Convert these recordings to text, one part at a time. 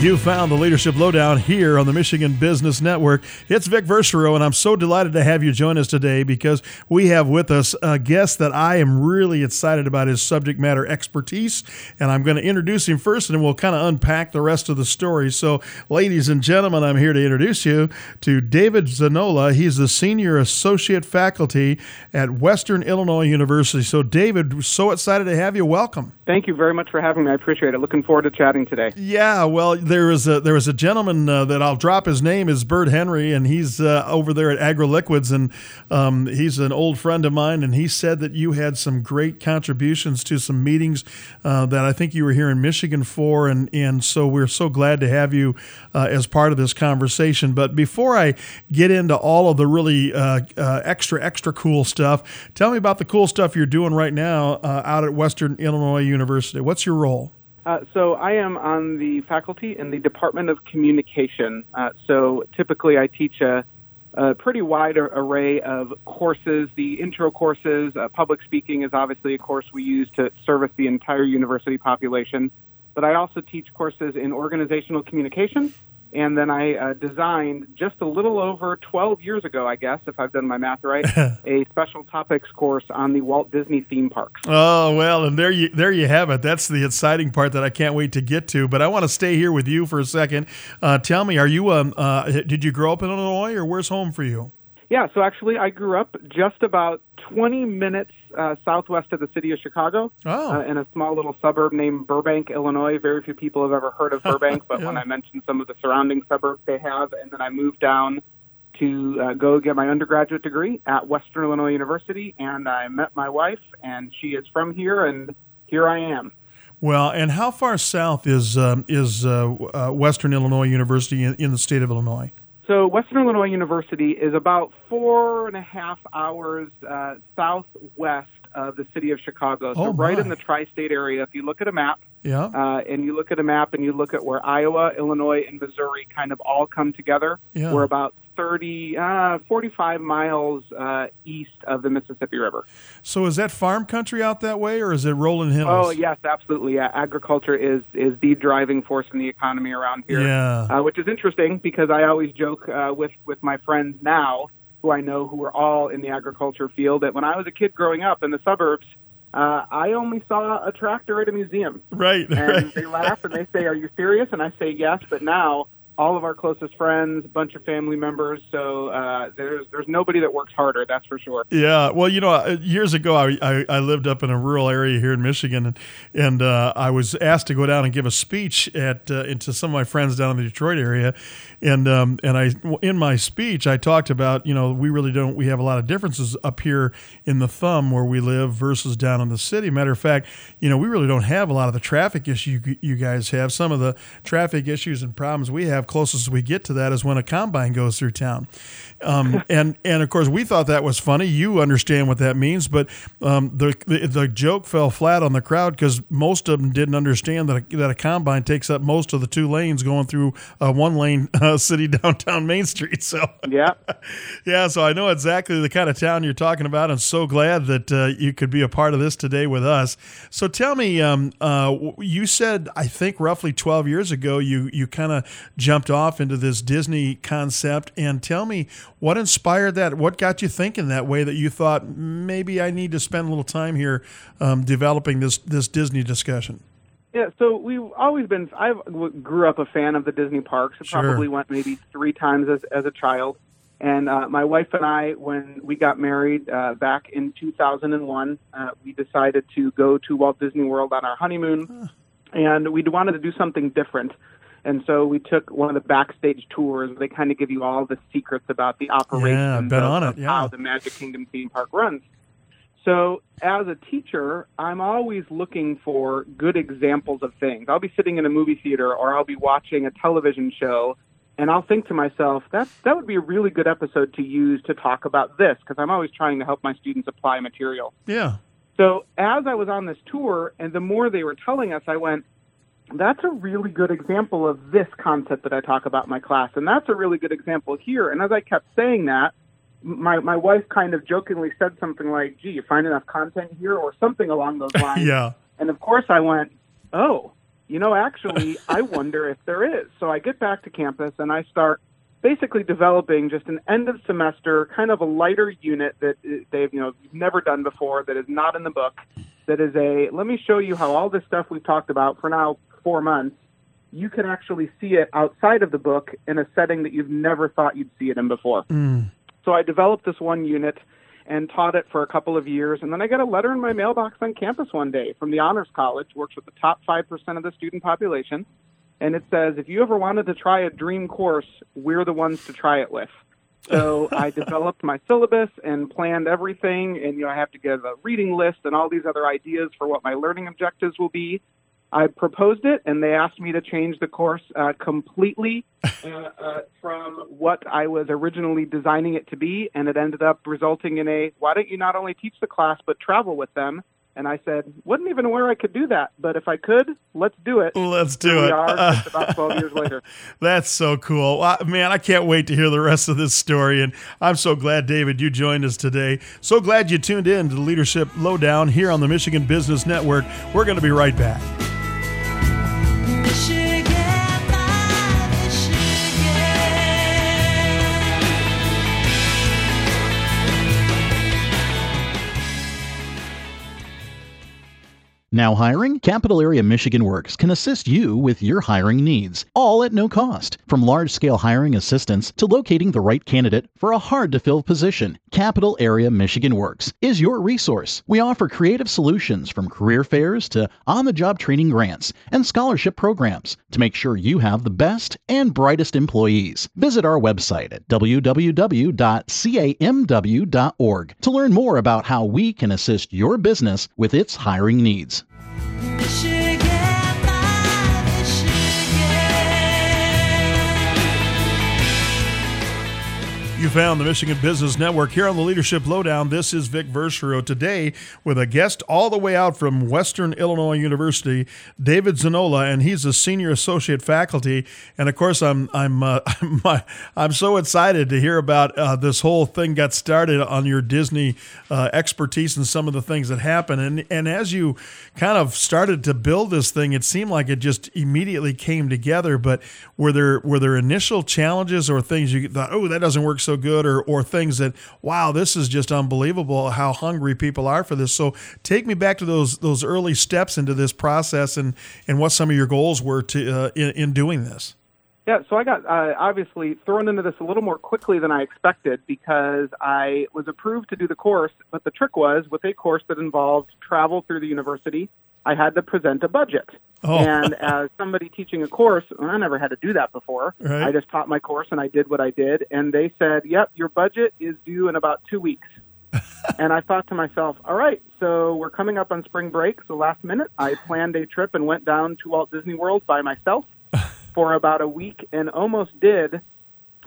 You found the Leadership Lowdown here on the Michigan Business Network. It's Vic Verchereau, and I'm so delighted to have you join us today because we have with us a guest that I am really excited about his subject matter expertise. And I'm going to introduce him first, and we'll kind of unpack the rest of the story. So, ladies and gentlemen, I'm here to introduce you to David Zanolla. He's the Senior Associate Faculty at Western Illinois University. So, David, so excited to have you. Welcome. Thank you very much for having me. I appreciate it. Looking forward to chatting today. Yeah, well, there was a there was a gentleman uh, that I'll drop his name is Bert Henry, and he's uh, over there at AgriLiquids, and um, he's an old friend of mine, and he said that you had some great contributions to some meetings uh, that I think you were here in Michigan for, and and so we're so glad to have you uh, as part of this conversation. But before I get into all of the really uh, uh, extra extra cool stuff, tell me about the cool stuff you're doing right now out at Western Illinois University. What's your role? Uh, so I am on the faculty in the Department of Communication. Uh, so typically I teach a, a, pretty wide array of courses. The intro courses, uh, public speaking is obviously a course we use to service the entire university population. But I also teach courses in organizational communication and then I uh, designed just a little over 12 years ago, I guess, if I've done my math right, a special topics course on the Walt Disney theme parks. Oh well, and there you there you have it. That's the exciting part that I can't wait to get to. But I want to stay here with you for a second. Uh, tell me, are you um, uh, did you grow up in Illinois, or where's home for you? Yeah, so actually, I grew up just about 20 minutes uh, southwest of the city of Chicago oh. uh, in a small little suburb named Burbank, Illinois. Very few people have ever heard of Burbank, but yeah. when I mentioned some of the surrounding suburbs, they have. And then I moved down to uh, go get my undergraduate degree at Western Illinois University, and I met my wife, and she is from here, and here I am. Well, and how far south is um, is uh, uh, Western Illinois University in, in the state of Illinois? So, Western Illinois University is about four and a half hours uh, southwest of the city of Chicago. So, oh right in the tri state area. If you look at a map, yeah. Uh, and you look at a map and you look at where Iowa, Illinois, and Missouri kind of all come together, yeah. we're about 30, uh, 45 miles uh, east of the Mississippi River. So is that farm country out that way, or is it rolling hills? Oh yes, absolutely. Yeah, agriculture is is the driving force in the economy around here. Yeah, uh, which is interesting because I always joke uh, with with my friends now, who I know who are all in the agriculture field, that when I was a kid growing up in the suburbs uh, I only saw a tractor at a museum. Right. And right. they laugh and they say, Are you serious? And I say, Yes. But now all of our closest friends, a bunch of family members. So uh, there's there's nobody that works harder, that's for sure. Yeah, well, you know, uh, years ago I, I, I lived up in a rural area here in Michigan, and and uh, I was asked to go down and give a speech at uh, into some of my friends down in the Detroit area, and um, and I in my speech I talked about you know we really don't we have a lot of differences up here in the thumb where we live versus down in the city. Matter of fact, you know we really don't have a lot of the traffic issue you guys have. Some of the traffic issues and problems we have closest we get to that is when a combine goes through town. Um, and and of course we thought that was funny. You understand what that means, but um, the, the, the joke fell flat on the crowd because most of them didn't understand that a, that a combine takes up most of the two lanes going through uh, one lane uh, city downtown Main Street. So yeah, yeah. So I know exactly the kind of town you're talking about. I'm so glad that uh, you could be a part of this today with us. So tell me, um, uh, you said I think roughly 12 years ago you you kind of jumped jumped off into this Disney concept. And tell me what inspired that? What got you thinking that way that you thought maybe I need to spend a little time here um, developing this, this Disney discussion? Yeah, so we've always been. I grew up a fan of the Disney parks. I sure. probably went maybe three times as as a child. And uh, my wife and I, when we got married uh, back in 2001, uh, we decided to go to Walt Disney World on our honeymoon, and we wanted to do something different. And so we took one of the backstage tours. They kind of give you all the secrets about the operation yeah, of, on it, yeah. how the Magic Kingdom theme park runs. So as a teacher, I'm always looking for good examples of things. I'll be sitting in a movie theater or I'll be watching a television show and I'll think to myself, that that would be a really good episode to use to talk about this because I'm always trying to help my students apply material. Yeah. So as I was on this tour and the more they were telling us, I went, that's a really good example of this concept that I talk about in my class. And that's a really good example here. And as I kept saying that, my, my wife kind of jokingly said something like, gee, you find enough content here or something along those lines. yeah. And of course I went, oh, you know, actually, I wonder if there is. So I get back to campus and I start basically developing just an end of semester kind of a lighter unit that uh, they've you know never done before that is not in the book that is a let me show you how all this stuff we've talked about for now four months you can actually see it outside of the book in a setting that you've never thought you'd see it in before Mm. so i developed this one unit and taught it for a couple of years and then i got a letter in my mailbox on campus one day from the honors college works with the top 5% of the student population and it says if you ever wanted to try a dream course, we're the ones to try it with. So I developed my syllabus and planned everything, and you know I have to give a reading list and all these other ideas for what my learning objectives will be. I proposed it, and they asked me to change the course uh, completely uh, uh, from what I was originally designing it to be, and it ended up resulting in a why don't you not only teach the class but travel with them? And I said, wasn't even aware I could do that, but if I could, let's do it. Let's do Here it. we are, just about 12 years later. That's so cool. Uh, Man, I can't wait to hear the rest of this story. And I'm so glad, David, you joined us today. So glad you tuned in to the Leadership Lowdown here on the Michigan Business Network. We're going to be right back. Now hiring? Capital Area Michigan Works can assist you with your hiring needs, all at no cost. From large scale hiring assistance to locating the right candidate for a hard to fill position, Capital Area Michigan Works is your resource. We offer creative solutions from career fairs to on the job training grants and scholarship programs to make sure you have the best and brightest employees. Visit our website at www.camw.org to learn more about how we can assist your business with its hiring needs. You found the Michigan Business Network here on the Leadership Lowdown. This is Vic Verschero today with a guest all the way out from Western Illinois University, David Zanolla, and he's a senior associate faculty. And of course, I'm I'm uh, I'm, uh, I'm so excited to hear about uh, this whole thing got started on your Disney uh, expertise and some of the things that happened. And and as you kind of started to build this thing, it seemed like it just immediately came together. But were there were there initial challenges or things you thought, oh, that doesn't work so good, or or things that, wow, this is just unbelievable how hungry people are for this. So take me back to those those early steps into this process and and what some of your goals were to uh, in, in doing this. Yeah, so I got uh, obviously thrown into this a little more quickly than I expected because I was approved to do the course, but the trick was with a course that involved travel through the university, I had to present a budget. Oh. And uh, as somebody teaching a course, I never had to do that before. Right. I just taught my course and I did what I did. And they said, yep, your budget is due in about two weeks. and I thought to myself, all right, so we're coming up on spring break. So last minute, I planned a trip and went down to Walt Disney World by myself for about a week and almost did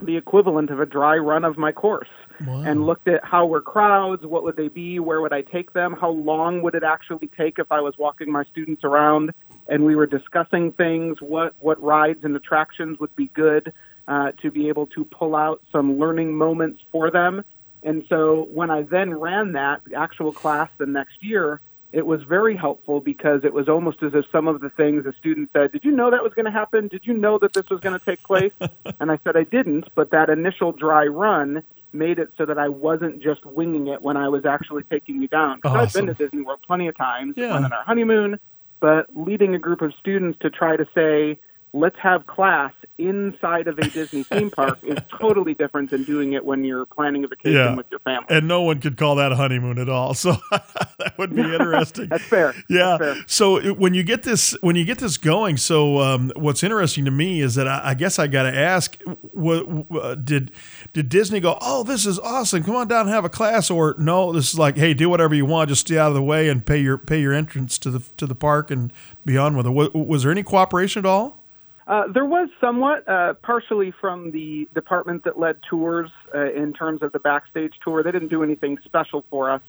the equivalent of a dry run of my course Wow. and looked at how were crowds, what would they be, where would I take them, how long would it actually take if I was walking my students around, and we were discussing things, what what rides and attractions would be good uh, to be able to pull out some learning moments for them. And so when I then ran that actual class the next year, it was very helpful because it was almost as if some of the things the student said, Did you know that was going to happen? Did you know that this was going to take place? and I said, I didn't, but that initial dry run made it so that I wasn't just winging it when I was actually taking you down. Because I've been to Awesome. Disney World plenty of times, Yeah. went on our honeymoon, but leading a group of students to try to say, let's have class inside of a Disney theme park is totally different than doing it when you're planning a vacation Yeah. with your family. And no one could call that a honeymoon at all. So that would be interesting. That's fair. Yeah. That's fair. So when you get this when you get this going, so um, what's interesting to me is that I, I guess I got to ask, what, what, did did Disney go? Oh, this is awesome! Come on down and have a class, or no? This is like, hey, do whatever you want, just stay out of the way and pay your pay your entrance to the to the park and be on with it. Was, was there any cooperation at all? Uh, there was somewhat, uh, partially from the department that led tours uh, in terms of the backstage tour. They didn't do anything special for us,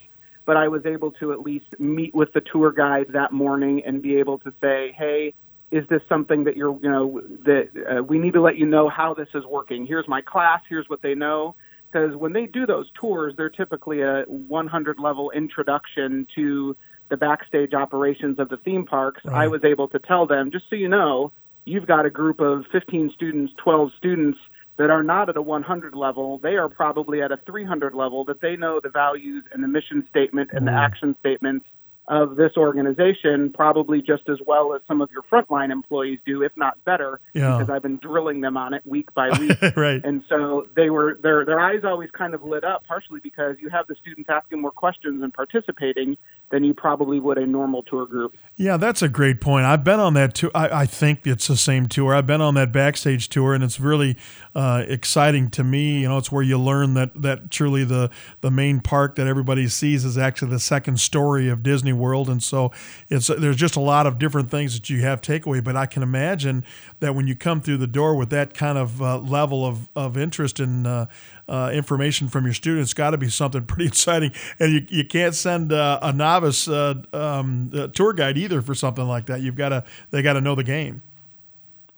but I was able to at least meet with the tour guide that morning and be able to say, "Hey, is this something that you're, you know, that uh, we need to let you know how this is working? Here's my class. Here's what they know." Because when they do those tours, they're typically a 100 level introduction to the backstage operations of the theme parks, I was able to tell them, just so you know, you've got a group of 15 students, 12 students that are not at a 100 level. They are probably at a 300 level, that they know the values and the mission statement and the mm. action statements of this organization probably just as well as some of your frontline employees do, if not better, Yeah. because I've been drilling them on it week by week. right. And so they were their their eyes always kind of lit up, partially because you have the students asking more questions and participating than you probably would a normal tour group. Yeah, that's a great point. I've been on that tour. I, I think it's the same tour. I've been on that backstage tour, and it's really uh, exciting to me. You know, it's where you learn that that truly the the main park that everybody sees is actually the second story of Disney World, and so it's there's just a lot of different things that you have takeaway. But I can imagine that when you come through the door with that kind of uh, level of of interest and uh, uh, information from your students, got to be something pretty exciting. And you, you can't send uh, a novice uh, um, tour guide either for something like that. You've got to they got to know the game.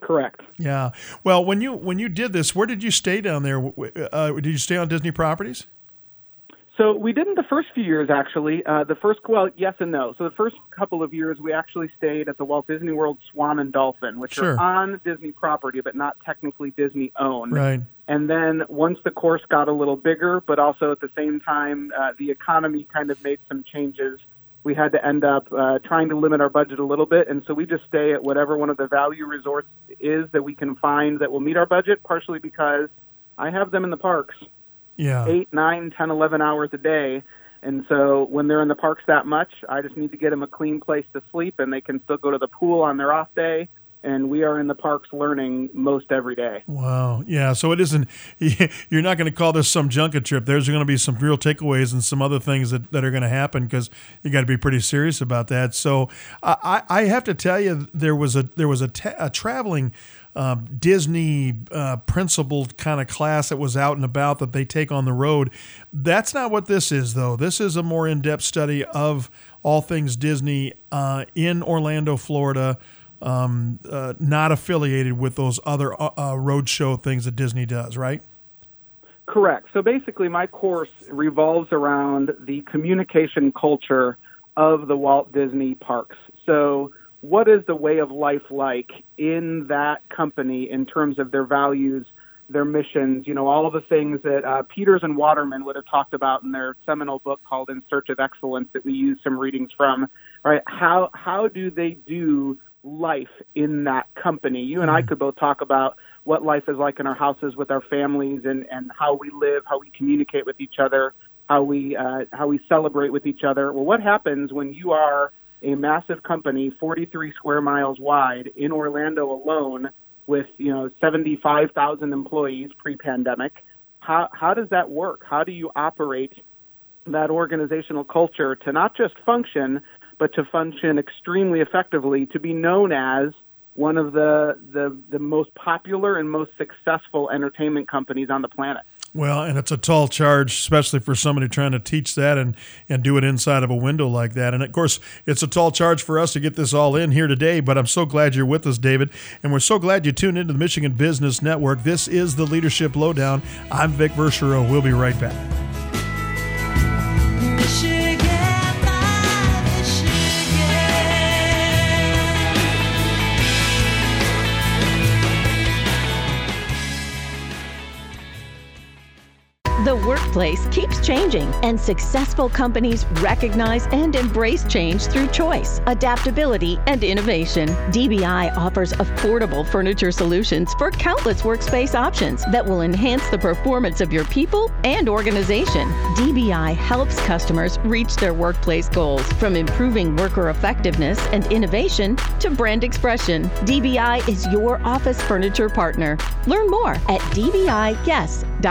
Correct. Yeah. Well, when you when you did this, where did you stay down there? Uh, did you stay on Disney properties? So we didn't the first few years actually. Uh, the first well, yes and no. So the first couple of years we actually stayed at the Walt Disney World Swan and Dolphin, which Sure. are on Disney property but not technically Disney owned. Right. And then once the course got a little bigger, but also at the same time, uh, the economy kind of made some changes. We had to end up uh, trying to limit our budget a little bit, and so we just stay at whatever one of the value resorts is that we can find that will meet our budget. Partially because I have them in the parks Yeah. eight, nine, ten, eleven hours a day. And so when they're in the parks that much, I just need to get them a clean place to sleep and they can still go to the pool on their off day. And we are in the parks learning most every day. Wow. Yeah. So it isn't. You're not going to call this some junket trip. There's going to be some real takeaways and some other things that, that are going to happen because you got to be pretty serious about that. So I, I have to tell you, there was a there was a, ta- a traveling um, Disney uh, principled kind of class that was out and about that they take on the road. That's not what this is, though. This is a more in depth study of all things Disney uh, in Orlando, Florida um, uh, not affiliated with those other uh, uh, roadshow things that Disney does, right? Correct. So basically, my course revolves around the communication culture of the Walt Disney parks. So, what is the way of life like in that company in terms of their values, their missions, you know, all of the things that uh, Peters and Waterman would have talked about in their seminal book called In Search of Excellence that we use some readings from, right? How, how do they do life in that company? You and I could both talk about what life is like in our houses with our families and, and how we live, how we communicate with each other, how we, uh, how we celebrate with each other. Well, what happens when you are a massive company, 43 square miles wide in Orlando alone with, you know, 75,000 employees pre-pandemic? How, how does that work? How do you operate that organizational culture to not just function, but to function extremely effectively, to be known as one of the, the, the most popular and most successful entertainment companies on the planet. Well, and it's a tall charge, especially for somebody trying to teach that and, and do it inside of a window like that. And of course, it's a tall charge for us to get this all in here today, but I'm so glad you're with us, David. And we're so glad you tuned into the Michigan Business Network. This is the Leadership Lowdown. I'm Vic Verchereau. We'll be right back. The workplace keeps changing, and successful companies recognize and embrace change through choice, adaptability, and innovation. DBI offers affordable furniture solutions for countless workspace options that will enhance the performance of your people and organization. DBI helps customers reach their workplace goals from improving worker effectiveness and innovation to brand expression. DBI is your office furniture partner. Learn more at dbiyes.com.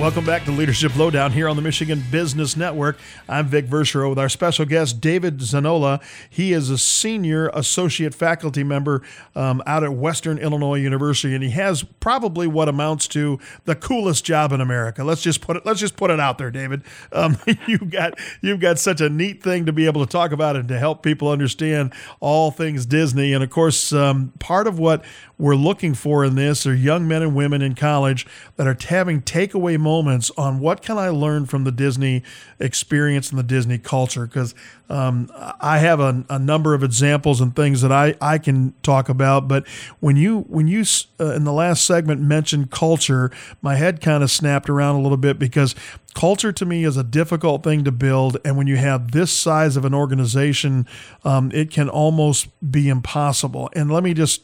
Welcome back to Leadership Lowdown here on the Michigan Business Network. I'm Vic Verschero with our special guest, David Zanolla. He is a senior associate faculty member um, out at Western Illinois University, and he has probably what amounts to the coolest job in America. Let's just put it. Let's just put it out there, David. Um, you've got you've got such a neat thing to be able to talk about and to help people understand all things Disney. And of course, um, part of what we're looking for in this are young men and women in college that are having takeaway moments on what can I learn from the Disney experience and the Disney culture. Because um, I have a, a, number of examples and things that I, I can talk about. But when you when you uh, in the last segment mentioned culture, my head kind of snapped around a little bit because culture to me is a difficult thing to build and when you have this size of an organization um, it can almost be impossible and let me just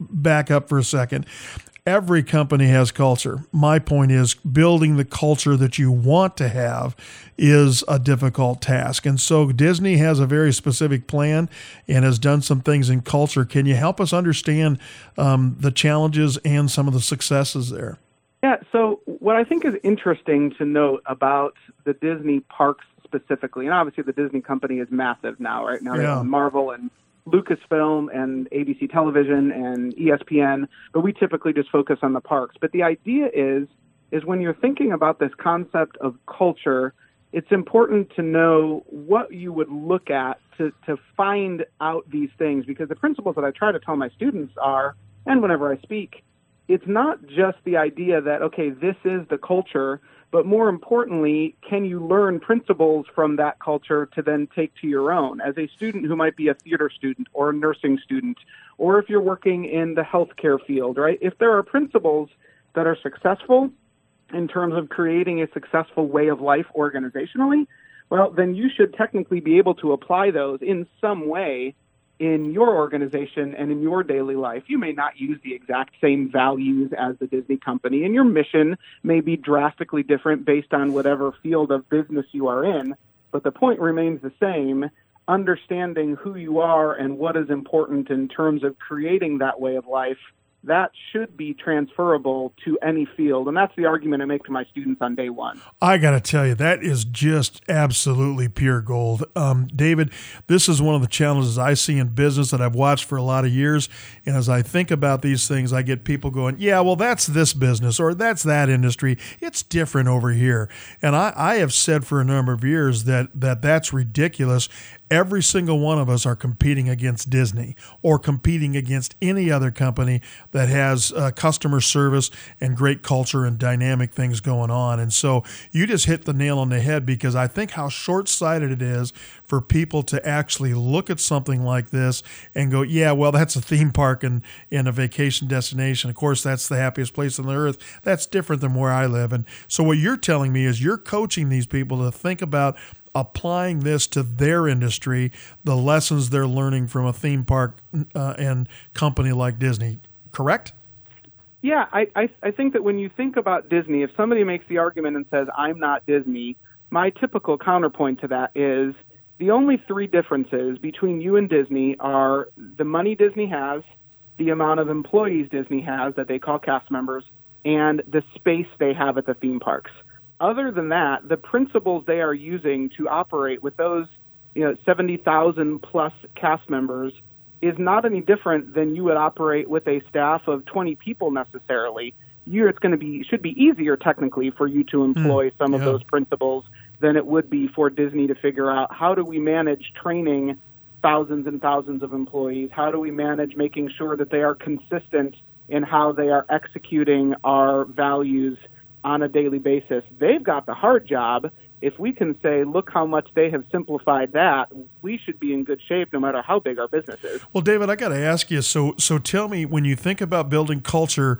back up for a second every company has culture. My point is building the culture that you want to have is a difficult task. And so disney has a very specific plan and has done some things in culture. Can you help us understand um, the challenges and some of the successes there? Yeah, so what I think is interesting to note about the Disney parks specifically, and obviously the Disney company is massive now, right? Now they Yeah. Marvel and Lucasfilm and ABC Television and ESPN, but we typically just focus on the parks. But the idea is is when you're thinking about this concept of culture, it's important to know what you would look at to, to find out these things because the principles that I try to tell my students are, and whenever I speak, it's not just the idea that, okay, this is the culture, but more importantly, can you learn principles from that culture to then take to your own? As a student who might be a theater student or a nursing student, or if you're working in the healthcare field, right? If there are principles that are successful in terms of creating a successful way of life organizationally, well, then you should technically be able to apply those in some way in your organization and in your daily life. You may not use the exact same values as the Disney company, and your mission may be drastically different based on whatever field of business you are in, but the point remains the same. Understanding who you are and what is important in terms of creating that way of life that should be transferable to any field. And that's the argument I make to my students on day one. I got to tell you, that is just absolutely pure gold. Um, David, this is one of the challenges I see in business that I've watched for a lot of years. And as I think about these things, I get people going, yeah, well, that's this business or that's that industry. It's different over here. And I, I have said for a number of years that, that that's ridiculous. Every single one of us are competing against Disney or competing against any other company that has uh, customer service and great culture and dynamic things going on. And so you just hit the nail on the head because I think how short sighted it is for people to actually look at something like this and go, yeah, well, that's a theme park and, and a vacation destination. Of course, that's the happiest place on the earth. That's different than where I live. And so what you're telling me is you're coaching these people to think about applying this to their industry, the lessons they're learning from a theme park uh, and company like Disney. Correct? Yeah, I, I I think that when you think about Disney, if somebody makes the argument and says I'm not Disney, my typical counterpoint to that is the only three differences between you and Disney are the money Disney has, the amount of employees Disney has that they call cast members, and the space they have at the theme parks. Other than that, the principles they are using to operate with those you know 70,000 plus cast members is not any different than you would operate with a staff of 20 people necessarily. You, it's going to be should be easier technically for you to employ hmm, some of those principles than it would be for Disney to figure out how do we manage training thousands and thousands of employees? How do we manage making sure that they are consistent in how they are executing our values on a daily basis? They've got the hard job. If we can say, look how much they have simplified that, we should be in good shape no matter how big our business is. Well, David, I got to ask you. So, so tell me, when you think about building culture,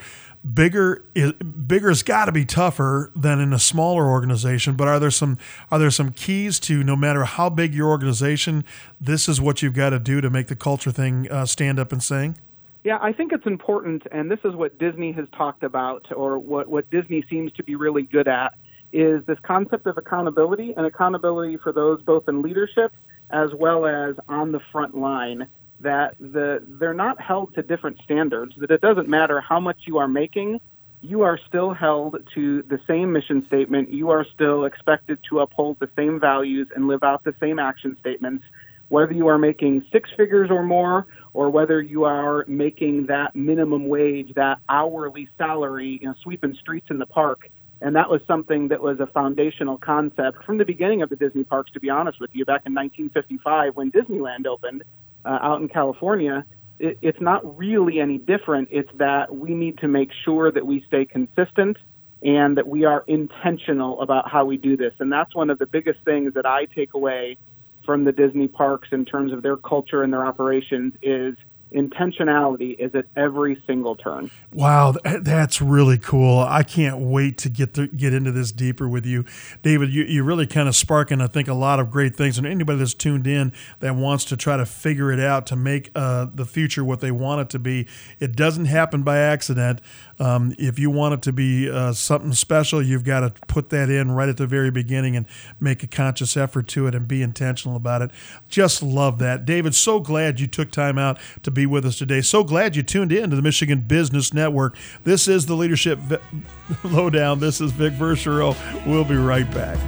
bigger is bigger's got to be tougher than in a smaller organization. But are there some are there some keys to no matter how big your organization, this is what you've got to do to make the culture thing uh, stand up and sing? Yeah, I think it's important, and this is what Disney has talked about, or what, what Disney seems to be really good at, is this concept of accountability and accountability for those both in leadership as well as on the front line. That the they're not held to different standards. That it doesn't matter how much you are making, you are still held to the same mission statement. You are still expected to uphold the same values and live out the same action statements, whether you are making six figures or more, or whether you are making that minimum wage, that hourly salary, you know, sweeping streets in the park. And that was something that was a foundational concept from the beginning of the Disney parks, to be honest with you, back in 1955 when Disneyland opened uh, out in California. It, it's not really any different. It's that we need to make sure that we stay consistent and that we are intentional about how we do this. And that's one of the biggest things that I take away from the Disney parks in terms of their culture and their operations is intentionality is at every single turn. Wow, that's really cool. I can't wait to get to get into this deeper with you, David. You you really kind of sparking, I think, a lot of great things. And anybody that's tuned in that wants to try to figure it out to make uh, the future what they want it to be, it doesn't happen by accident. Um, if you want it to be uh, something special, you've got to put that in right at the very beginning and make a conscious effort to it and be intentional about it. Just love that, David. So glad you took time out to be with us today. So glad you tuned in to the Michigan Business Network. This is the Leadership Lowdown. This is Vic Verchereau. We'll be right back.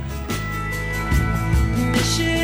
Michigan,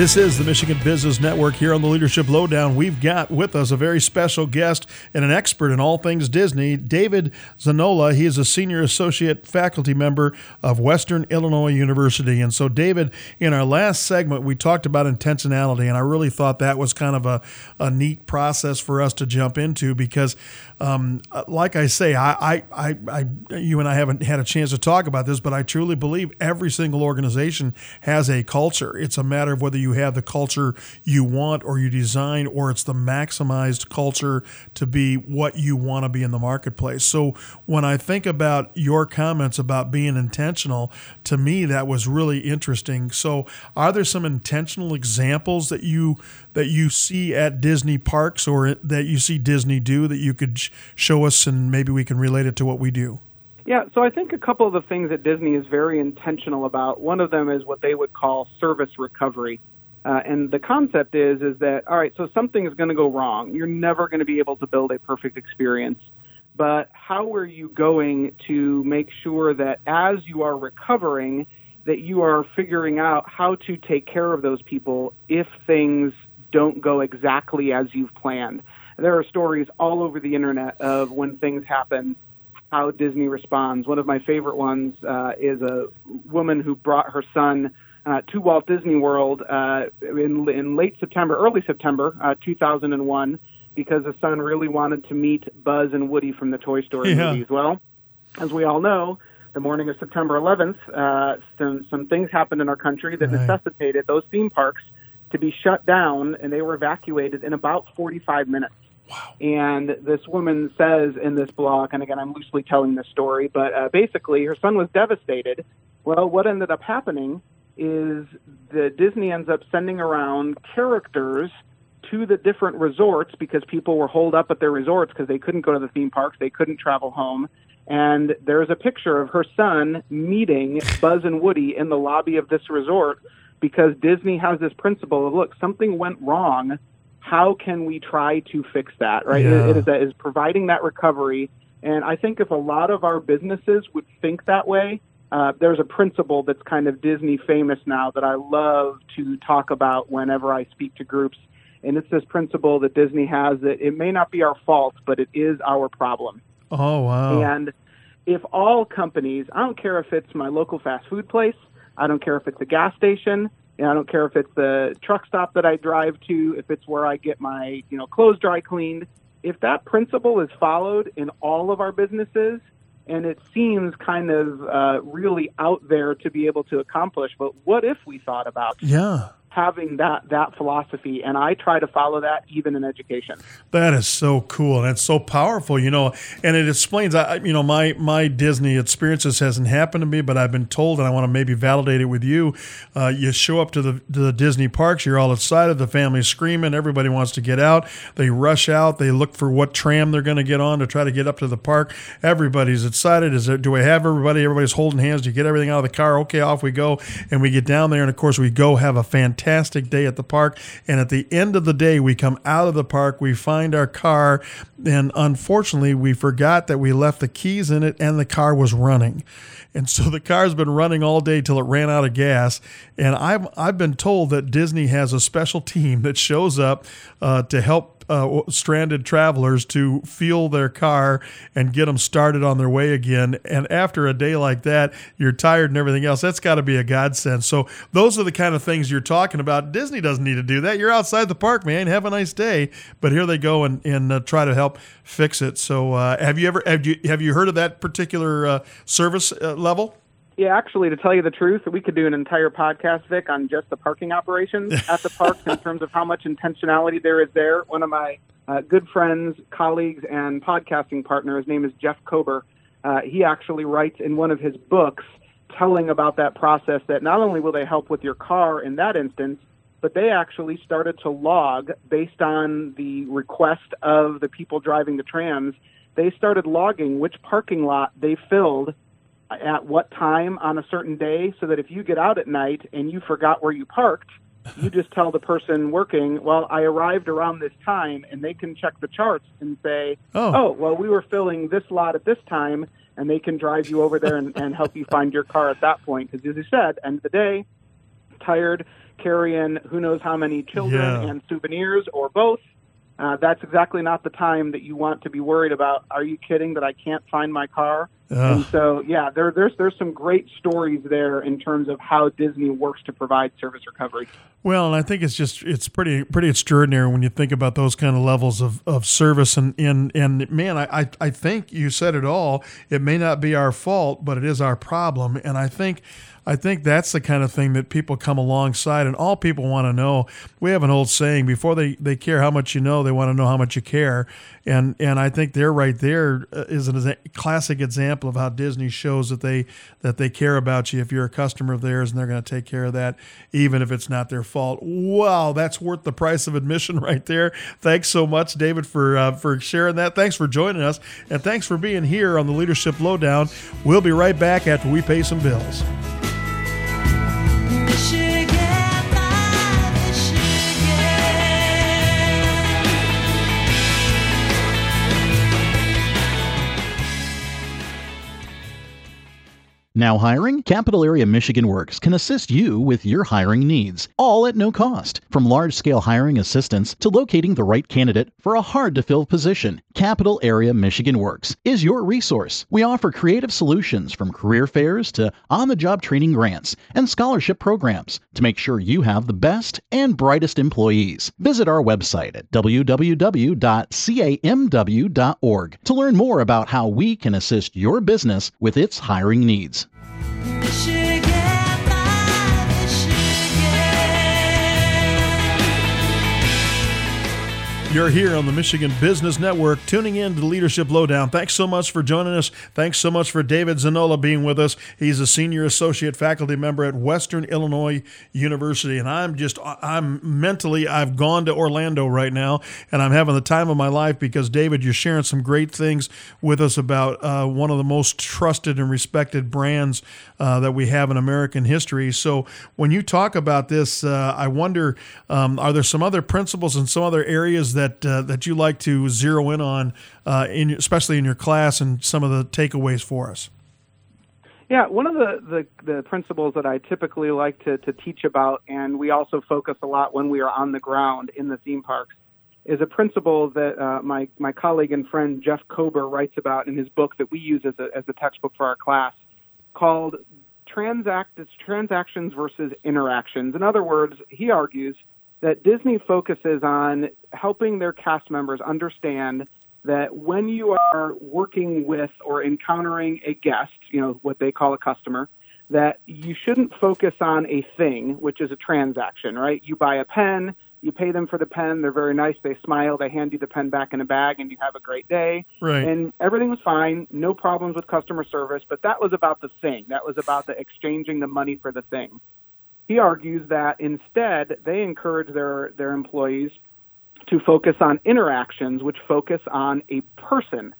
This is the Michigan Business Network here on the Leadership Lowdown. We've got with us a very special guest and an expert in all things Disney, David Zanolla. He is a senior associate faculty member of Western Illinois University. And so, David, in our last segment, we talked about intentionality, and I really thought that was kind of a, a neat process for us to jump into because, um, like I say, I, I, I, I, you and I haven't had a chance to talk about this, but I truly believe every single organization has a culture. It's a matter of whether you have the culture you want or you design, or it's the maximized culture to be what you want to be in the marketplace. So when I think about your comments about being intentional, to me that was really interesting. So are there some intentional examples that you that you see at Disney parks or that you see Disney do that you could show us and maybe we can relate it to what we do? Yeah, so I think a couple of the things that Disney is very intentional about. One of them is what they would call service recovery. Uh, and the concept is is that all right, so something is going to go wrong. You're never going to be able to build a perfect experience. But how are you going to make sure that as you are recovering, that you are figuring out how to take care of those people if things don't go exactly as you've planned? There are stories all over the internet of when things happen how Disney responds. One of my favorite ones uh, is a woman who brought her son uh, to Walt Disney World uh, in, in late September, early September, uh, 2001, because the son really wanted to meet Buzz and Woody from the Toy Story Yeah. movies. Well, as we all know, the morning of September 11th, uh, some, some things happened in our country that Right. necessitated those theme parks to be shut down, and they were evacuated in about 45 minutes. Wow. And this woman says in this blog, and again, I'm loosely telling this story, but uh, basically, her son was devastated. Well, what ended up happening is the Disney ends up sending around characters to the different resorts because people were holed up at their resorts because they couldn't go to the theme parks, they couldn't travel home. And there's a picture of her son meeting Buzz and Woody in the lobby of this resort because Disney has this principle of look, something went wrong. How can we try to fix that? Right? Yeah. It, it is, that is providing that recovery. And I think if a lot of our businesses would think that way, uh, there's a principle that's kind of Disney famous now that I love to talk about whenever I speak to groups. And it's this principle that Disney has that it may not be our fault, but it is our problem. Oh wow! And if all companies, I don't care if it's my local fast food place, I don't care if it's a gas station, and I don't care if it's the truck stop that I drive to, if it's where I get my you know clothes dry cleaned. If that principle is followed in all of our businesses, and it seems kind of uh, really out there to be able to accomplish, but what if we thought about yeah, having that that philosophy, and I try to follow that even in education. That is so cool and it's so powerful, you know. And it explains, I, you know, my my Disney experiences hasn't happened to me, but I've been told, and I want to maybe validate it with you. Uh, you show up to the to the Disney parks, you're all excited, the family's screaming, everybody wants to get out. They rush out, they look for what tram they're going to get on to try to get up to the park. Everybody's excited. Is there? Do I have everybody? Everybody's holding hands. Do you get everything out of the car? Okay, off we go, and we get down there, and of course we go have a fantastic day at the park. And at the end of the day, we come out of the park, we find our car, and unfortunately, we forgot that we left the keys in it, and the car was running. And so the car's been running all day till it ran out of gas. And I've I've been told that Disney has a special team that shows up uh, to help uh, stranded travelers to fuel their car and get them started on their way again. And after a day like that, you're tired and everything else. That's got to be a godsend. So those are the kind of things you're talking about. Disney doesn't need to do that. You're outside the park, man. Have a nice day. But here they go and, and uh, try to help fix it. So uh, have you ever have you have you heard of that particular uh, service uh, level? Yeah, actually, to tell you the truth, we could do an entire podcast, Vic, on just the parking operations at the parks in terms of how much intentionality there is there. One of my uh, good friends, colleagues, and podcasting partner, his name is Jeff Kober. Uh, he actually writes in one of his books telling about that process that not only will they help with your car in that instance, but they actually started to log based on the request of the people driving the trams. They started logging which parking lot they filled at what time on a certain day so that if you get out at night and you forgot where you parked, you just tell the person working, well, I arrived around this time, and they can check the charts and say, Oh. oh well, we were filling this lot at this time, and they can drive you over there and, and help you find your car at that point. Because as you said, end of the day, tired, carrying who knows how many children Yeah. and souvenirs or both. Uh, that's exactly not the time that you want to be worried about. Are you kidding that I can't find my car? And so, yeah, there, there's there's some great stories there in terms of how Disney works to provide service recovery. Well, and I think it's just it's pretty pretty extraordinary when you think about those kind of levels of, of service and and and man, I, I I think you said it all. It may not be our fault, but it is our problem. And I think I think that's the kind of thing that people come alongside and all people want to know. We have an old saying, before they, they care how much you know, they want to know how much you care. And and I think they're right there uh, a classic example of how Disney shows that they that they care about you if you're a customer of theirs and they're going to take care of that even if it's not their fault. Wow, that's worth the price of admission right there. Thanks so much David for uh, for sharing that. Thanks for joining us and thanks for being here on the Leadership Lowdown. We'll be right back after we pay some bills. Now hiring? Capital Area Michigan Works can assist you with your hiring needs, all at no cost. From large scale hiring assistance to locating the right candidate for a hard to fill position, Capital Area Michigan Works is your resource. We offer creative solutions from career fairs to on the job training grants and scholarship programs to make sure you have the best and brightest employees. Visit our website at www.camw.org to learn more about how we can assist your business with its hiring needs. You're here on the Michigan Business Network, tuning in to the Leadership Lowdown. Thanks so much for joining us. Thanks so much for David Zanolla being with us. He's a senior associate faculty member at Western Illinois University, and I'm just, I'm mentally, I've gone to Orlando right now, and I'm having the time of my life because David, you're sharing some great things with us about uh, one of the most trusted and respected brands uh, that we have in American history. So when you talk about this, uh, I wonder, um, are there some other principles and some other areas that uh, that you like to zero in on, uh, in especially in your class, and some of the takeaways for us? Yeah, one of the, the, the principles that I typically like to, to teach about, and we also focus a lot when we are on the ground in the theme parks, is a principle that uh, my, my colleague and friend Jeff Kober writes about in his book that we use as a, as a textbook for our class called Transact, Transactions versus Interactions. In other words, he argues that Disney focuses on helping their cast members understand that when you are working with or encountering a guest, you know, what they call a customer, that you shouldn't focus on a thing, which is a transaction, right? You buy a pen, you pay them for the pen, they're very nice, they smile, they hand you the pen back in a bag, and you have a great day. Right. And everything was fine, no problems with customer service, but that was about the thing. That was about the exchanging the money for the thing. He argues that instead they encourage their, their employees to focus on interactions, which focus on a person.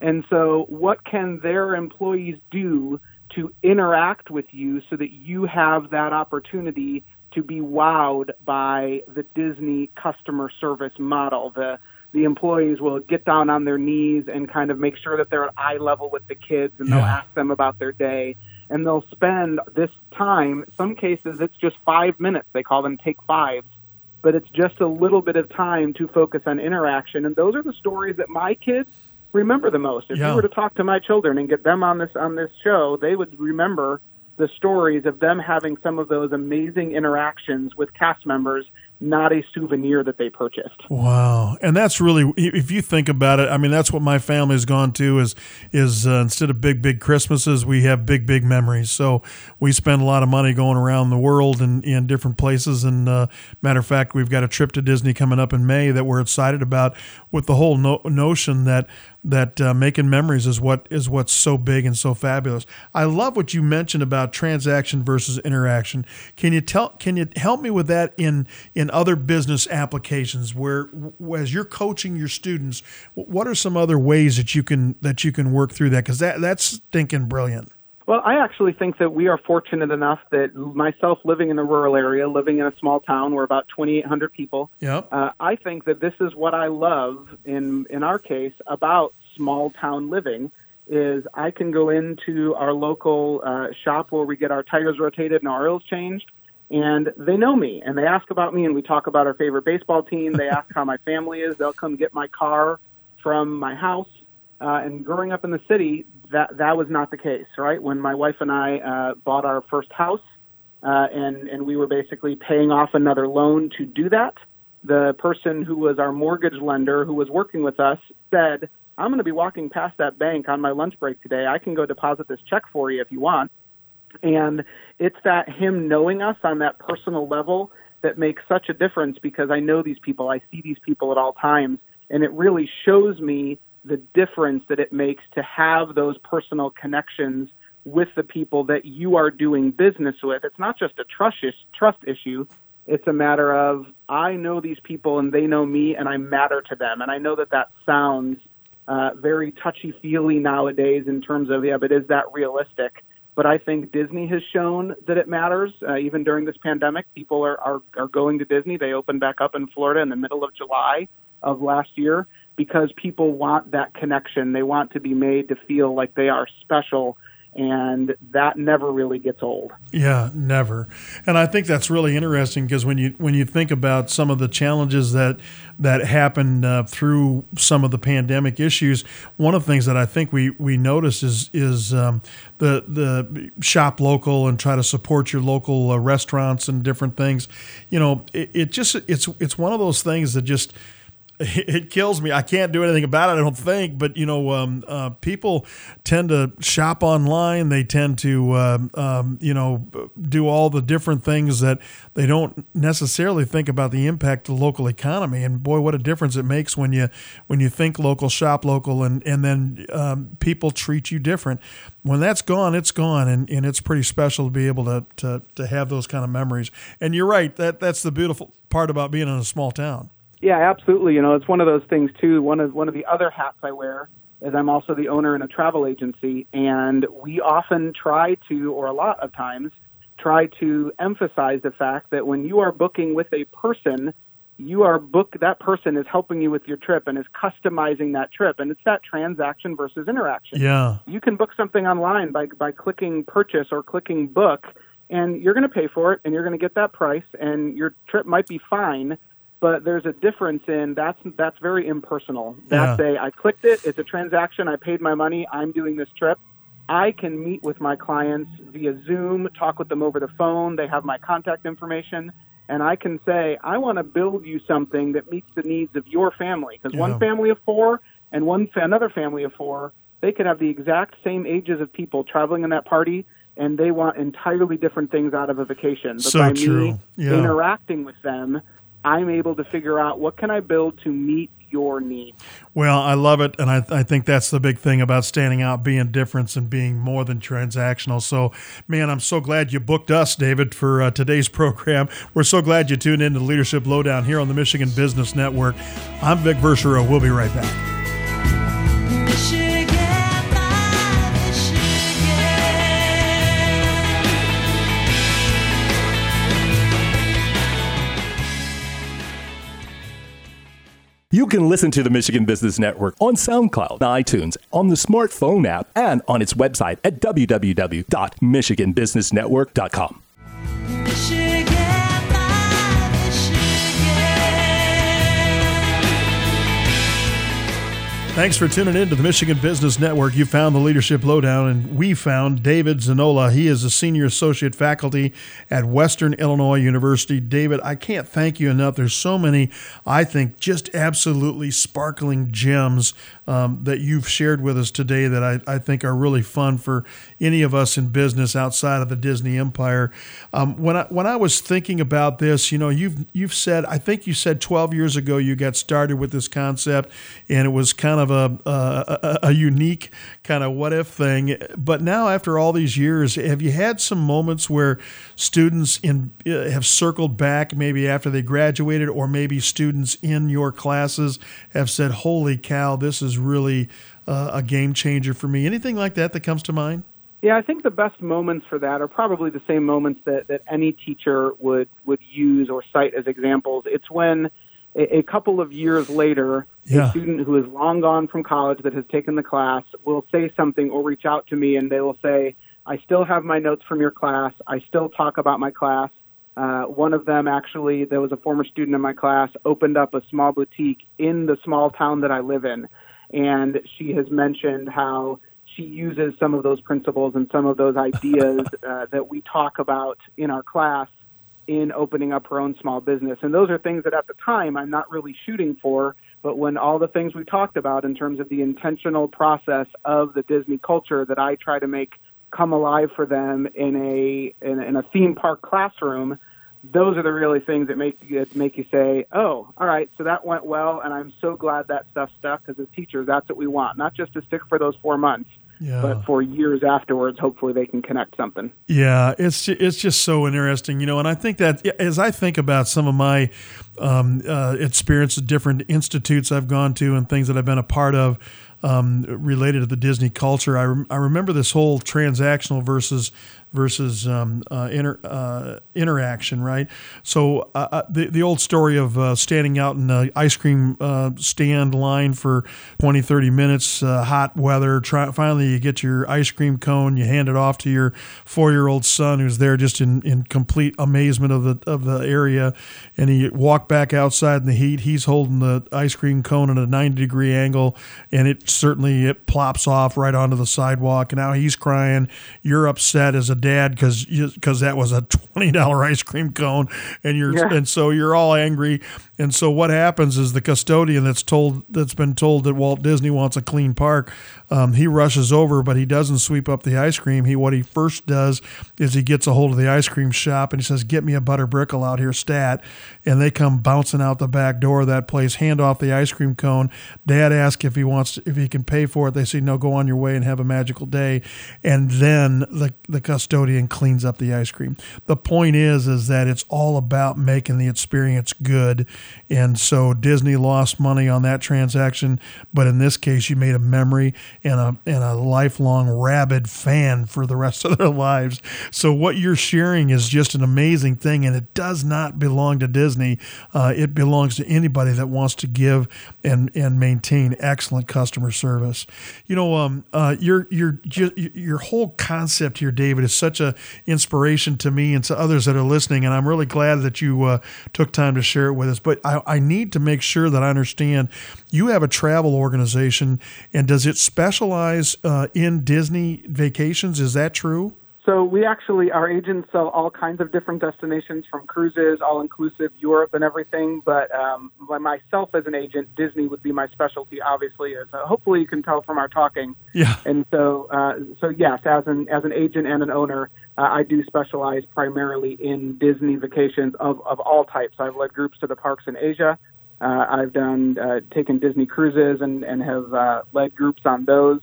And so, what can their employees do to interact with you so that you have that opportunity to be wowed by the Disney customer service model? The the employees will get down on their knees and kind of make sure that they're at eye level with the kids and they'll Yeah. ask them about their day and they'll spend this time some cases it's just 5 minutes they call them take fives but it's just a little bit of time to focus on interaction and those are the stories that my kids remember the most if Yeah. you were to talk to my children and get them on this on this show they would remember the stories of them having some of those amazing interactions with cast members not a souvenir that they purchased Wow, and that's really if you think about it. I mean, that's what my family's gone to is is uh, instead of big big Christmases, we have big big memories. So we spend a lot of money going around the world and in different places. And uh, matter of fact, we've got a trip to Disney coming up in May that we're excited about. With the whole no- notion that that uh, making memories is what is what's so big and so fabulous. I love what you mentioned about transaction versus interaction. Can you tell? Can you help me with that in in other business applications where, as you're coaching your students, what are some other ways that you can that you can work through that? Because that that's stinking brilliant. Well, I actually think that we are fortunate enough that myself living in a rural area, living in a small town, we're about 2,800 people. Yep. Uh, I think that this is what I love in in our case about small town living is I can go into our local uh, shop where we get our tires rotated and our oils changed, and they know me and they ask about me and we talk about our favorite baseball team. They ask how my family is. They'll come get my car from my house. Uh, and growing up in the city, that that was not the case, right? When my wife and I uh, bought our first house, uh, and and we were basically paying off another loan to do that. The person who was our mortgage lender, who was working with us, said, "I'm going to be walking past that bank on my lunch break today. I can go deposit this check for you if you want." And it's that him knowing us on that personal level that makes such a difference because I know these people, I see these people at all times, and it really shows me the difference that it makes to have those personal connections with the people that you are doing business with. It's not just a trust is- trust issue. It's a matter of I know these people and they know me and I matter to them. And I know that that sounds uh, very touchy feely nowadays in terms of yeah, but is that realistic? But I think Disney has shown that it matters. Uh, even during this pandemic, people are, are are going to Disney. They opened back up in Florida in the middle of July of last year because people want that connection. They want to be made to feel like they are special, and that never really gets old. Yeah, never. And I think that's really interesting because when you when you think about some of the challenges that that happened uh, through some of the pandemic issues, one of the things that I think we we notice is is um, the the shop local and try to support your local uh, restaurants and different things. You know, it, it just it's it's one of those things that just it kills me. I can't do anything about it. I don't think, but you know, um, uh, people tend to shop online. They tend to, um, um, you know, do all the different things that they don't necessarily think about the impact of the local economy. And boy, what a difference it makes when you when you think local, shop local, and and then um, people treat you different. When that's gone, it's gone, and, and it's pretty special to be able to, to to have those kind of memories. And you're right that that's the beautiful part about being in a small town. Yeah, absolutely. You know, it's one of those things too. One of one of the other hats I wear is I'm also the owner in a travel agency, and we often try to, or a lot of times, try to emphasize the fact that when you are booking with a person, you are book that person is helping you with your trip and is customizing that trip, and it's that transaction versus interaction Yeah. you can book something online by by clicking purchase or clicking book and you're going to pay for it and you're going to get that price and your trip might be fine but there's a difference in that's that's very impersonal that's Yeah. a i clicked it it's a transaction i paid my money i'm doing this trip i can meet with my clients via zoom talk with them over the phone they have my contact information and i can say i want to build you something that meets the needs of your family because Yeah. one family of four and one another family of four they could have the exact same ages of people traveling in that party, and they want entirely different things out of a vacation. But So by true. me Yeah. interacting with them, I'm able to figure out what can I build to meet your needs. Well, I love it, and I, I think that's the big thing about standing out, being different, and being more than transactional. So, man, I'm so glad you booked us, David, for uh, today's program. We're so glad you tuned in to Leadership Lowdown here on the Michigan Business Network. I'm Vic Verchero. We'll be right back. You can listen to the Michigan Business Network on SoundCloud, iTunes, on the smartphone app, and on its website at www.michiganbusinessnetwork.com. Thanks for tuning in to the Michigan Business Network. You found the Leadership Lowdown, and we found David Zanolla. He is a senior associate faculty at Western Illinois University. David, I can't thank you enough. There's so many, I think, just absolutely sparkling gems um, that you've shared with us today that I, I think are really fun for any of us in business outside of the Disney empire. Um, when I when I was thinking about this, you know, you've you've said I think you said 12 years ago you got started with this concept, and it was kind of a a, a, a unique kind of what if thing. But now after all these years, have you had some moments where students in uh, have circled back maybe after they graduated, or maybe students in your classes have said, "Holy cow, this is really uh, a game changer for me." Anything like that that comes to mind? Yeah, I think the best moments for that are probably the same moments that, that any teacher would, would use or cite as examples. It's when a, a couple of years later, Yeah. a student who is long gone from college that has taken the class will say something or reach out to me and they will say, I still have my notes from your class. I still talk about my class. Uh, one of them actually, there was a former student in my class, opened up a small boutique in the small town that I live in. And she has mentioned how she uses some of those principles and some of those ideas uh, that we talk about in our class in opening up her own small business. And those are things that at the time I'm not really shooting for, but when all the things we talked about in terms of the intentional process of the Disney culture that I try to make come alive for them in a in, in a theme park classroom, those are the really things that make you make you say, "Oh, all right, so that went well," and I'm so glad that stuff stuck because as teachers, that's what we want, not just to stick for those four months, Yeah. but for years afterwards. Hopefully, they can connect something. Yeah, it's it's just so interesting, you know. And I think that as I think about some of my um, uh, experience at different institutes I've gone to and things that I've been a part of um, related to the Disney culture, I, I remember this whole transactional versus versus um, uh, inter, uh, interaction, right? So uh, uh, the the old story of uh, standing out in the ice cream uh, stand line for 20, 30 minutes, hot weather. Try, finally, you get your ice cream cone, you hand it off to your four year old son who's there just in, in complete amazement of the of the area, and he walk back outside in the heat. He's holding the ice cream cone at a ninety degree angle, and it certainly it plops off right onto the sidewalk. And now he's crying. You're upset as a dad because because that was a twenty dollar ice cream cone, and you're Yeah. and so you're all angry. And so what happens is the custodian that's told that's been told that Walt Disney wants a clean park, um, he rushes over, but he doesn't sweep up the ice cream. He what he first does is he gets a hold of the ice cream shop and he says, "Get me a butter brickle out here, stat." And they come bouncing out the back door of that place, hand off the ice cream cone. Dad asks if he wants to, if he can pay for it. They say, "No, go on your way and have a magical day." And then the the custodian cleans up the ice cream. The point is, is that it's all about making the experience good. And so Disney lost money on that transaction, but in this case, you made a memory and a and a lifelong rabid fan for the rest of their lives. So what you're sharing is just an amazing thing, and it does not belong to Disney. Uh, it belongs to anybody that wants to give and and maintain excellent customer service. You know, um, uh, your your your whole concept here, David, is such a inspiration to me and to others that are listening, and I'm really glad that you uh, took time to share it with us. But I, I need to make sure that I understand. You have a travel organization, and does it specialize uh, in Disney vacations? Is that true? So we actually, our agents sell all kinds of different destinations from cruises, all inclusive Europe and everything. But um, by myself as an agent, Disney would be my specialty, obviously, as uh, hopefully you can tell from our talking. Yeah. And so, uh, so yes, as an as an agent and an owner, uh, I do specialize primarily in Disney vacations of of all types. I've led groups to the parks in Asia. Uh, I've done uh, taken Disney cruises and and have uh, led groups on those,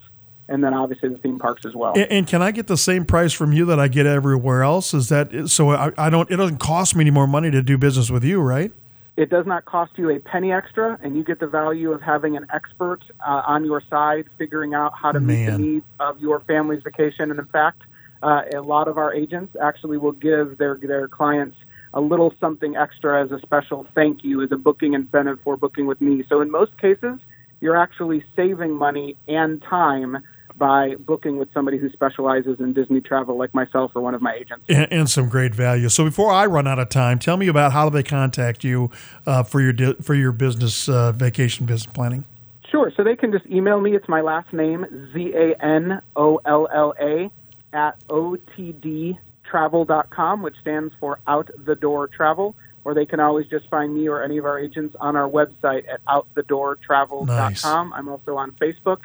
and then obviously the theme parks as well. And, and can I get the same price from you that I get everywhere else? Is that so? I, I don't. It doesn't cost me any more money to do business with you, right? It does not cost you a penny extra, and you get the value of having an expert uh, on your side, figuring out how to meet the needs of your family's vacation. And in fact, uh, a lot of our agents actually will give their their clients a little something extra as a special thank you, as a booking incentive for booking with me. So in most cases, you're actually saving money and time by booking with somebody who specializes in Disney travel, like myself or one of my agents. And, and some great value. So before I run out of time, tell me about how do they contact you uh, for your di- for your business uh, vacation business planning. Sure. So they can just email me. It's my last name, Z A N O L L A, at otdtravel.com, which stands for Out the Door Travel. Or they can always just find me or any of our agents on our website at outthedoortravel.com. Nice. I'm also on Facebook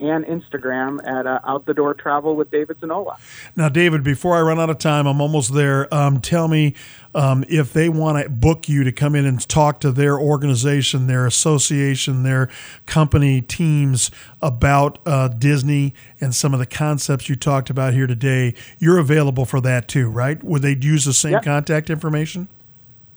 and Instagram at uh, Out the Door Travel with David Zanolla. Now, David, before I run out of time, I'm almost there. Um, tell me um, if they want to book you to come in and talk to their organization, their association, their company teams about uh, Disney and some of the concepts you talked about here today. You're available for that too, right? Would they use the same Yep. contact information?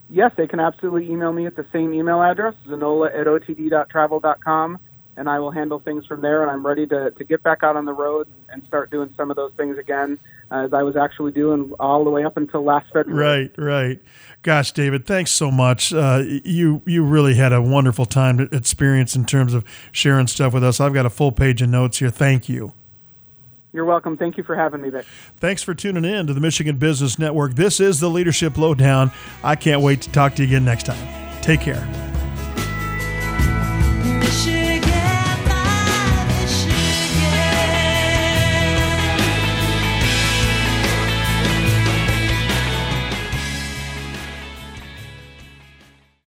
Yes, they can absolutely email me at the same email address, zanolla at otd.travel.com, and I will handle things from there. And I'm ready to, to get back out on the road and start doing some of those things again, as I was actually doing all the way up until last February. Right, right. Gosh, David, thanks so much. Uh, you you really had a wonderful time experience in terms of sharing stuff with us. I've got a full page of notes here. Thank you. You're welcome. Thank you for having me, Vic. Thanks for tuning in to the Michigan Business Network. This is the Leadership Lowdown. I can't wait to talk to you again next time. Take care.